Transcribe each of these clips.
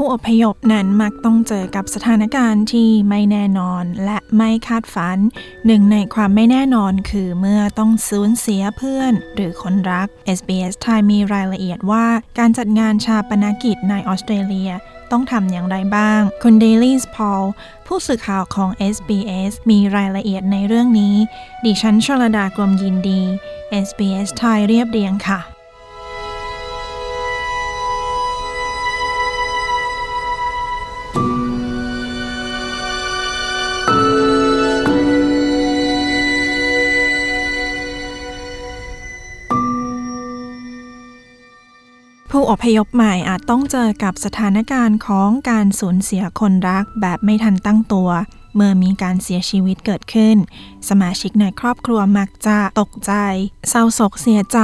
ผู้อพยพนั้นมักต้องเจอกับสถานการณ์ที่ไม่แน่นอนและไม่คาดฝัน หนึ่งในความไม่แน่นอนคือเมื่อต้องสูญเสียเพื่อน หรือคนรัก SBS ไทยมีรายละเอียดว่าการจัดงานชาปนกิจในออสเตรเลียต้องทำอย่างไรบ้าง คุณเดลี่สพอลผู้สื่อข่าวของ SBS มีรายละเอียดในเรื่องนี้ ดิฉันชลดากรมยินดี SBS ไทยเรียบเรียงค่ะ พยพใหม่อาจต้องเจอกับสถานการณ์ของการสูญเสียคนรักแบบไม่ทันตั้งตัว เมื่อมีการเสียชีวิตเกิดขึ้น สมาชิกในครอบครัวมักจะตกใจ เศร้าโศกเสียใจ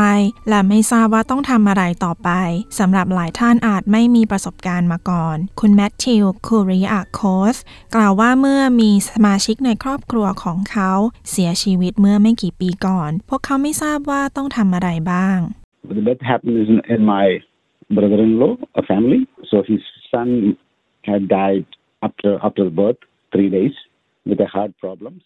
และไม่ทราบว่าต้องทำอะไรต่อไปสำหรับหลายท่านอาจไม่มีประสบการณ์มาก่อน คุณแมทธิวคูริอาโคสกล่าวว่าเมื่อมีสมาชิกในครอบครัวของเขาเสียชีวิตเมื่อไม่กี่ปีก่อน พวกเขาไม่ทราบว่าต้องทำอะไรบ้าง The death happened in, in my brother-in-law, a family. So his son had died after after birth, three days, with a heart problems.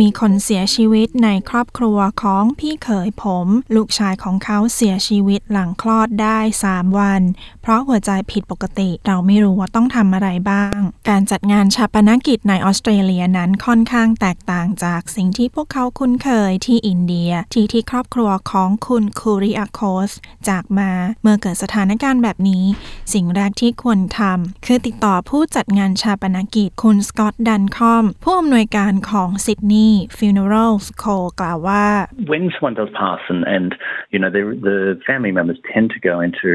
มีคนเสียชีวิตในครอบครัวของพี่เขยผม ลูกชายของเขาเสียชีวิตหลังคลอดได้ 3 วัน เพราะหัวใจผิดปกติเราไม่รู้ว่าต้องทำอะไรบ้าง การจัดงานชาปนกิจในออสเตรเลียนั้นค่อนข้างแตกต่างจากสิ่งที่พวกเขาคุ้นเคยที่อินเดียที่ที่ครอบครัวของคุณคูริอาโคสจากมาเมื่อเกิดสถานการณ์แบบนี้ สิ่งแรกที่ควรทำคือติดต่อผู้จัดงานชาปนกิจคุณสกอตดันคอมผู้อำนวยการของซิดนีย์ Funerals Co กล่าวว่า when someone does pass and, and you know the, the family members tend to go into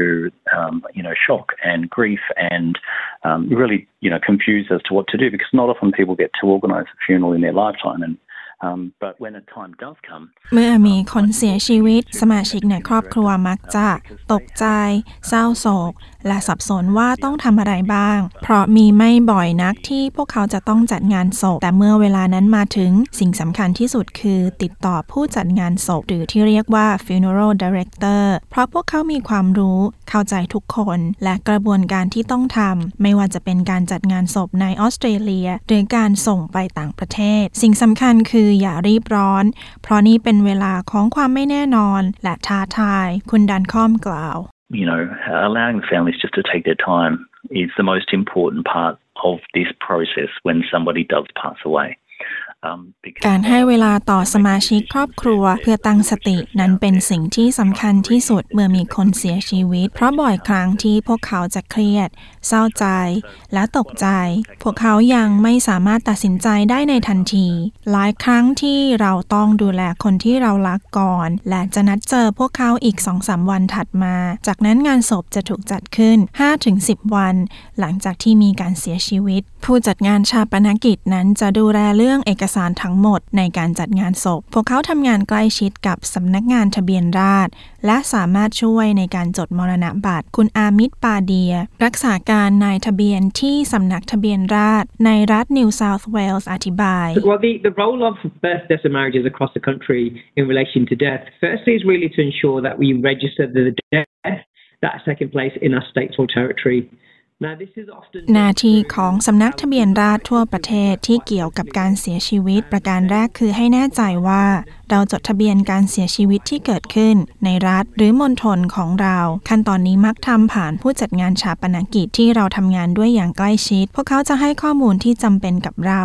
um, you know shock and grief and um, really you know confused as to what to do because not often people get to organise a funeral in their lifetime and um, but when a time does come เมื่อมีคนเสียชีวิต สมาชิกในครอบครัวมักจะตกใจ เศร้าโศก และสับสนว่าต้องทำอะไรบ้าง เพราะมีไม่บ่อยนักที่พวกเขาจะต้องจัดงานศพ แต่เมื่อเวลานั้นมาถึงสิ่งสำคัญที่สุดคือติดต่อผู้จัดงานศพ หรือที่เรียกว่า funeral director เพราะพวกเขามีความรู้ เข้าใจทุกคน และกระบวนการที่ต้องทำไม่ว่าจะเป็นการจัดงานศพในออสเตรเลีย หรือการส่งไปต่างประเทศ สิ่งสำคัญคืออย่ารีบร้อน เพราะนี่เป็นเวลาของความไม่แน่นอน และท้าทาย คุณดันคอมกล่าว you know allowing families just to take their time is the most important part of this process when somebody does pass away การให้เวลาต่อสมาชิกครอบครัวเพื่อตั้งสตินั้นเป็นสิ่งที่สำคัญที่สุดเมื่อมีคนเสียชีวิต เพราะบ่อยครั้งที่พวกเขาจะเครียด เศร้าใจ และตกใจ พวกเขายังไม่สามารถตัดสินใจได้ในทันที หลายครั้งที่เราต้องดูแลคนที่เรารักก่อน และจะนัดเจอพวกเขาอีก2-3วันถัดมา จากนั้นงานศพจะถูกจัดขึ้น 5-10 วัน หลังจากที่มีการเสียชีวิต ผู้จัดงานชาปนกิจนั้นจะดูแลเรื่องเอกสารทั้งหมดในการจัดงานศพ พวกเขาทำงานใกล้ชิดกับสำนักงานทะเบียนราษฎรและสามารถช่วยในการจดมรณบัตรคุณอามิดปาเดีย รักษาการนายทะเบียนที่สำนักทะเบียนราษฎรในรัฐนิวเซาท์เวลส์อธิบาย Well, the, the role of birth, deaths, and marriages across the country in relation to death, firstly, is really to ensure that we register the death that has taken place in our state or territory. หน้าที่ของสำนักทะเบียนราษฎรทั่วประเทศที่เกี่ยวกับการเสียชีวิตประการแรกคือให้แน่ใจว่า เราจดทะเบียนการเสียชีวิตที่เกิดขึ้น ในรัฐหรือมณฑลของเรา ขั้นตอนนี้มักทำผ่านผู้จัดงานชาปนกิจที่เราทำงานด้วยอย่างใกล้ชิด พวกเขาจะให้ข้อมูลที่จำเป็นกับเรา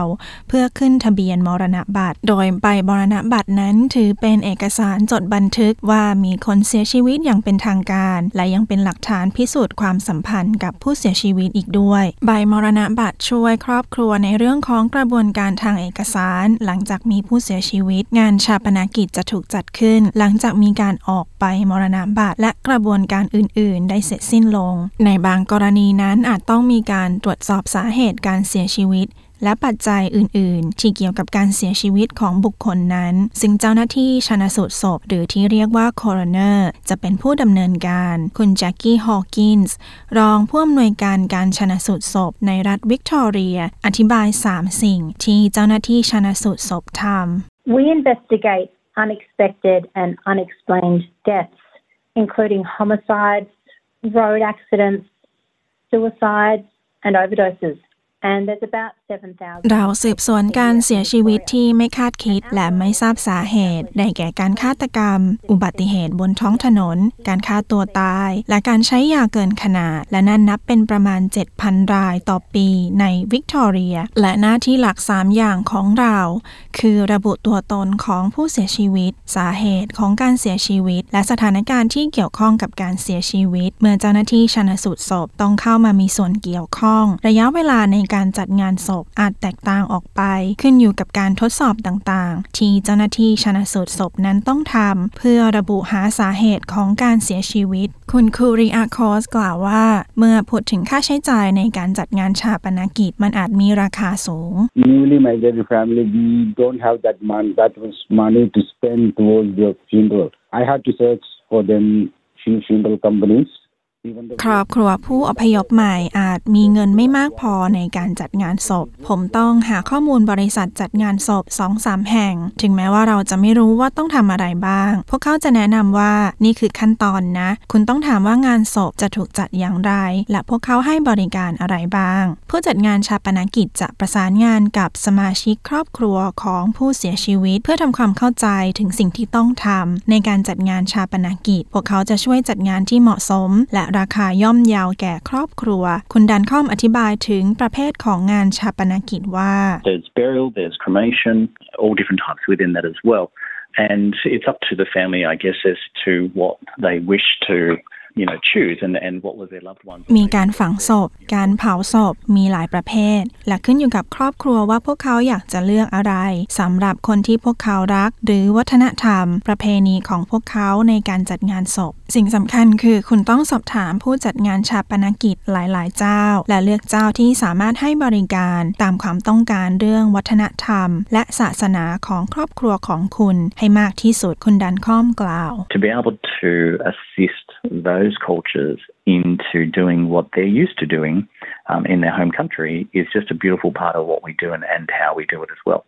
เพื่อขึ้นทะเบียนมรณบัตร โดยใบมรณบัตรนั้นถือเป็นเอกสารจดบันทึกว่ามีคนเสียชีวิตอย่างเป็นทางการ และยังเป็นหลักฐานพิสูจน์ความสัมพันธ์กับผู้เสียชีวิตอีกด้วย ใบมรณบัตรช่วยครอบครัวในเรื่องของกระบวนการทางเอกสาร หลังจากมีผู้เสียชีวิต งานชาปนกิจจะถูกจัดขึ้น หลังจากมีการออกไปมรณบัตรและกระบวนการอื่น ๆ ได้เสร็จสิ้นลง ในบางกรณีนั้นอาจต้องมีการตรวจสอบสาเหตุการเสียชีวิตและปัจจัยอื่น ๆ ที่เกี่ยวกับการเสียชีวิตของบุคคลนั้น ซึ่งเจ้าหน้าที่ชันสูตรศพ หรือที่เรียกว่า coroner จะเป็นผู้ดำเนินการ คุณแจ็คกี้ฮอว์กินส์รองผู้อำนวยการการชันสูตรศพ ในรัฐวิกตอเรีย อธิบาย 3 สิ่งที่เจ้าหน้าที่ชันสูตรศพทำ We investigate unexpected and unexplained deaths including homicides, road accidents, suicides and overdoses. เราสืบสวนการเสียชีวิตที่ไม่คาดคิดและไม่ทราบสาเหตุ ได้แก่การฆาตกรรม อุบัติเหตุบนท้องถนน การฆ่าตัวตาย และการใช้ยาเกินขนาด และนั่นนับเป็นประมาณ 7,000 รายต่อปีในวิกตอเรีย และหน้าที่หลัก 3 อย่างของเรา คือระบุตัวตนของผู้เสียชีวิต สาเหตุของการเสียชีวิต และสถานการณ์ที่เกี่ยวข้องกับการเสียชีวิต เมื่อเจ้าหน้าที่ชันสูตรศพต้องเข้ามามีส่วนเกี่ยวข้อง ระยะเวลาในการการจัดงานศพอาจแตกต่างออกไป ขึ้นอยู่กับการทดสอบต่างๆ ที่เจ้าหน้าที่ชนะสูตรศพนั้นต้องทำเพื่อระบุหาสาเหตุของการเสียชีวิต คุณคูริอาคอสกล่าวว่า เมื่อพูดถึงค่าใช้จ่ายในการจัดงานชาปนกิจมันอาจมีราคาสูง Newly married family we don't have that money that was money to spend towards the funeral I had to search for them few funeral companies ครอบครัวผู้อพยพใหม่อาจมีเงินไม่มากพอในการจัดงานศพ ผมต้องหาข้อมูลบริษัทจัดงานศพ2อสาแห่ง ถึงแม้ว่าเราจะไม่รู้ว่าต้องทำอะไรบ้าง พวกเขาจะแนะนำว่านี่คือขั้นตอนนะ คุณต้องถามว่างานศพจะถูกจัดอย่างไร และพวกเขาให้บริการอะไรบ้าง ผู้จัดงานชาปนกิจจะประสานงานกับสมาชิกครอบครัวของผู้เสียชีวิต เพื่อทำความเข้าใจถึงสิ่งที่ต้องทำในการจัดงานชาปนกิจ พวกเขาจะช่วยจัดงานที่เหมาะสม และราคาย่อมยาวแก่ครอบครัว คุณดันข้อมอธิบายถึงประเภทของงานชาปนกิจว่า There's burial, there's cremation, all different types within that as well. And it's up to the family, I guess, as to what they wish to you know choose and and what was their loved ones มีการฝังศพ การเผาศพ มีหลายประเภทและขึ้นอยู่กับครอบครัวว่าพวกเขาอยากจะเลือกอะไรสำหรับคนที่พวกเขารัก หรือวัฒนธรรม ประเพณีของพวกเขาในการจัดงานศพ สิ่งสำคัญคือคุณต้องสอบถามผู้จัดงานชาปนกิจหลายๆ เจ้า และเลือกเจ้าที่สามารถให้บริการตามความต้องการเรื่องวัฒนธรรม และศาสนาของครอบครัวของคุณให้มากที่สุดคุณดันข้อมกล่าว To be able to assist those those cultures into doing what they're used to doing um, in their home country is just a beautiful part of what we do and, and how we do it as well.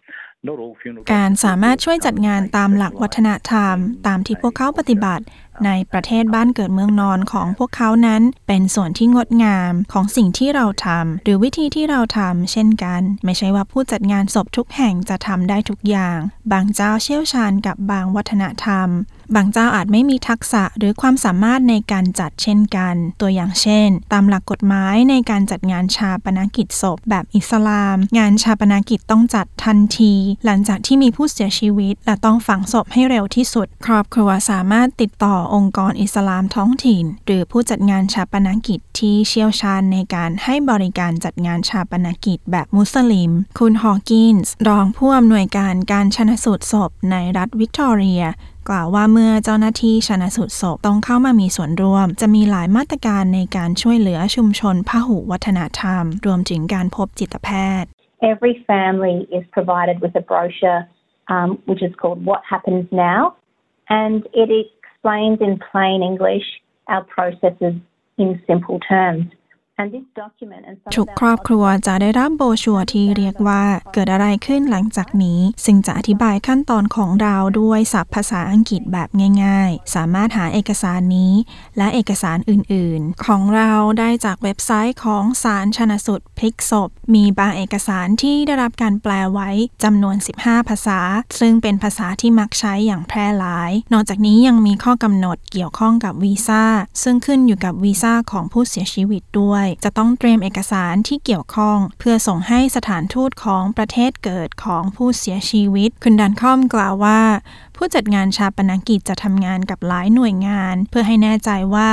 การสามารถช่วยจัดงานตามหลักวัฒนธรรม ตามที่พวกเขาปฏิบัติ ในประเทศบ้านเกิดเมืองนอนของพวกเขานั้น เป็นส่วนที่งดงามของสิ่งที่เราทำหรือวิธีที่เราทำเช่นกัน ไม่ใช่ว่าผู้จัดงานศพทุกแห่งจะทำได้ทุกอย่าง บางเจ้าเชี่ยวชาญกับบางวัฒนธรรม บางเจ้าอาจไม่มีทักษะหรือความสามารถในการจัดเช่นกัน ตัวอย่างเช่น ตามหลักกฎหมายในการจัดงานชาปนกิจศพ แบบอิสลาม งานชาปนกิจต้องจัดทันที หลังจากที่มีผู้เสียชีวิต และต้องฝังศพให้เร็วที่สุด ครอบครัวสามารถติดต่อองค์กรอิสลามท้องถิ่น หรือผู้จัดงานชาปนกิจที่เชี่ยวชาญในการให้บริการจัดงานชาปนกิจแบบมุสลิม คุณฮอว์กินส์รองผู้อำนวยการการชนะสูตรศพในรัฐวิกตอเรีย กล่าวว่าเมื่อเจ้าหน้าที่ชนะสูตรศพต้องเข้ามามีส่วนร่วม จะมีหลายมาตรการในการช่วยเหลือชุมชนพหุวัฒนธรรม รวมถึงการพบจิตแพทย์ Every family is provided with a brochure um, which is called What Happens Now and it explains in plain English our processes in simple terms ทุกครอบครัวจะได้รับโบชัวที่เรียกว่าเกิดอะไรขึ้นหลังจากนี้ ซึ่งจะอธิบายขั้นตอนของเราด้วยศัพท์ภาษาอังกฤษแบบง่าย ๆ สามารถหาเอกสารนี้ และเอกสารอื่นๆ ของเราได้จากเว็บไซต์ของศาลชนสุดพลิกศพ มีบางเอกสารที่ได้รับการแปลไว้จำนวน 15 ภาษา ซึ่งเป็นภาษาที่มักใช้อย่างแพร่หลาย นอกจากนี้ยังมีข้อกำหนดเกี่ยวข้องกับวีซ่าซึ่งขึ้นอยู่กับวีซ่าของผู้เสียชีวิตด้วยจะต้องเตรียมเอกสารที่เกี่ยวข้อง เพื่อส่งให้สถานทูตของประเทศเกิดของผู้เสียชีวิต คุณดันคอมกล่าวว่า ผู้จัดงานชาปนกิจจะทำงานกับหลายหน่วยงาน เพื่อให้แน่ใจว่า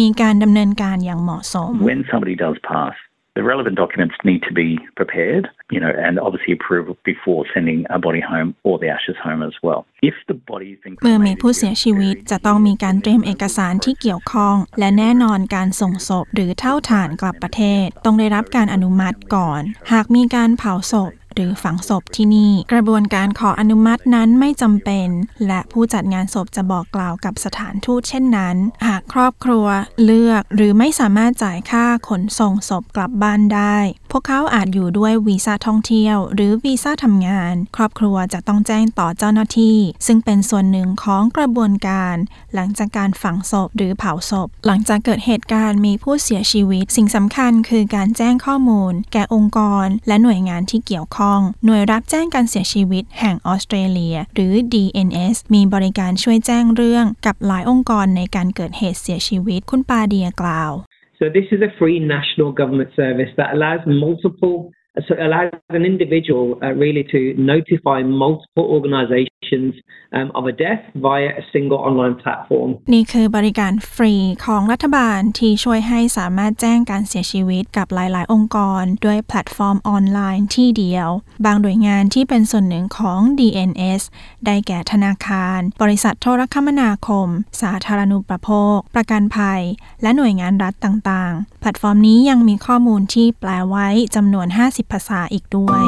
มีการดำเนินการอย่างเหมาะสม When somebody does pass the relevant documents need to be prepared, you know, and obviously approved before sending a body home or the ashes home as well. If the body is เมื่อมีผู้เสียชีวิตจะต้องมีการเตรียมเอกสารที่เกี่ยวข้อง และแน่นอนการส่งศพหรือเท่าฐานกลับประเทศ ต้องได้รับการอนุมัติก่อน หากมีการเผาศพ หรือฝังศพที่นี่ กระบวนการขออนุมัตินั้นไม่จำเป็น และผู้จัดงานศพจะบอกกล่าวกับสถานทูตเช่นนั้น หากครอบครัวเลือกหรือไม่สามารถจ่ายค่าขนส่งศพกลับบ้านได้ พวกเขาอาจอยู่ด้วยวีซ่าท่องเที่ยว หรือวีซ่าทำงาน ครอบครัวจะต้องแจ้งต่อเจ้าหน้าที่ ซึ่งเป็นส่วนหนึ่งของกระบวนการ หลังจากการฝังศพหรือเผาศพ หลังจากเกิดเหตุการณ์มีผู้เสียชีวิต สิ่งสำคัญคือการแจ้งข้อมูล แก่องค์กร และหน่วยงานที่เกี่ยวข้องข้อง หน่วยรับแจ้งการเสียชีวิตแห่งออสเตรเลีย หรือ DNS มีบริการช่วยแจ้งเรื่องกับหลายองค์กรในการเกิดเหตุเสียชีวิตคุณปาเดียกล่าว So this is a free national government service that allows multiple so it allows an individual uh, really to notify multiple organizations um, of a death via a single online platform. นี่คือบริการฟรีของรัฐบาลที่ช่วยให้สามารถแจ้งการเสียชีวิตกับหลาย ๆ องค์กร ด้วยแพลตฟอร์มออนไลน์ที่เดียว บางหน่วยงานที่เป็นส่วนหนึ่งของ DNS ได้แก่ธนาคาร บริษัทโทรคมนาคม สาธารณูปโภค ประกันภัย และหน่วยงานรัฐต่าง ๆ แพลตฟอร์มนี้ยังมีข้อมูลที่แปลไว้จำนวน 50ภาษาอีกด้วย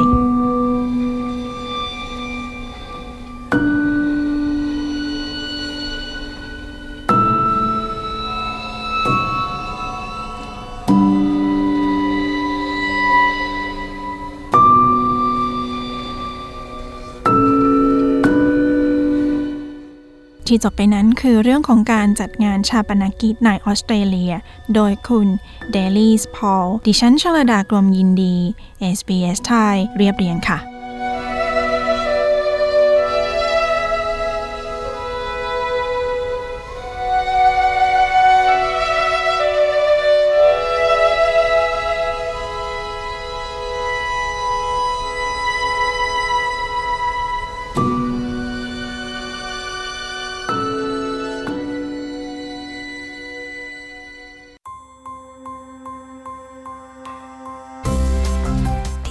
ที่จบไปนั้นคือเรื่องของการจัดงานชาปนกิจในออสเตรเลีย โดยคุณเดลีสพอลดิฉันชลดากรมยินดี SBS ไทยเรียบเรียงค่ะ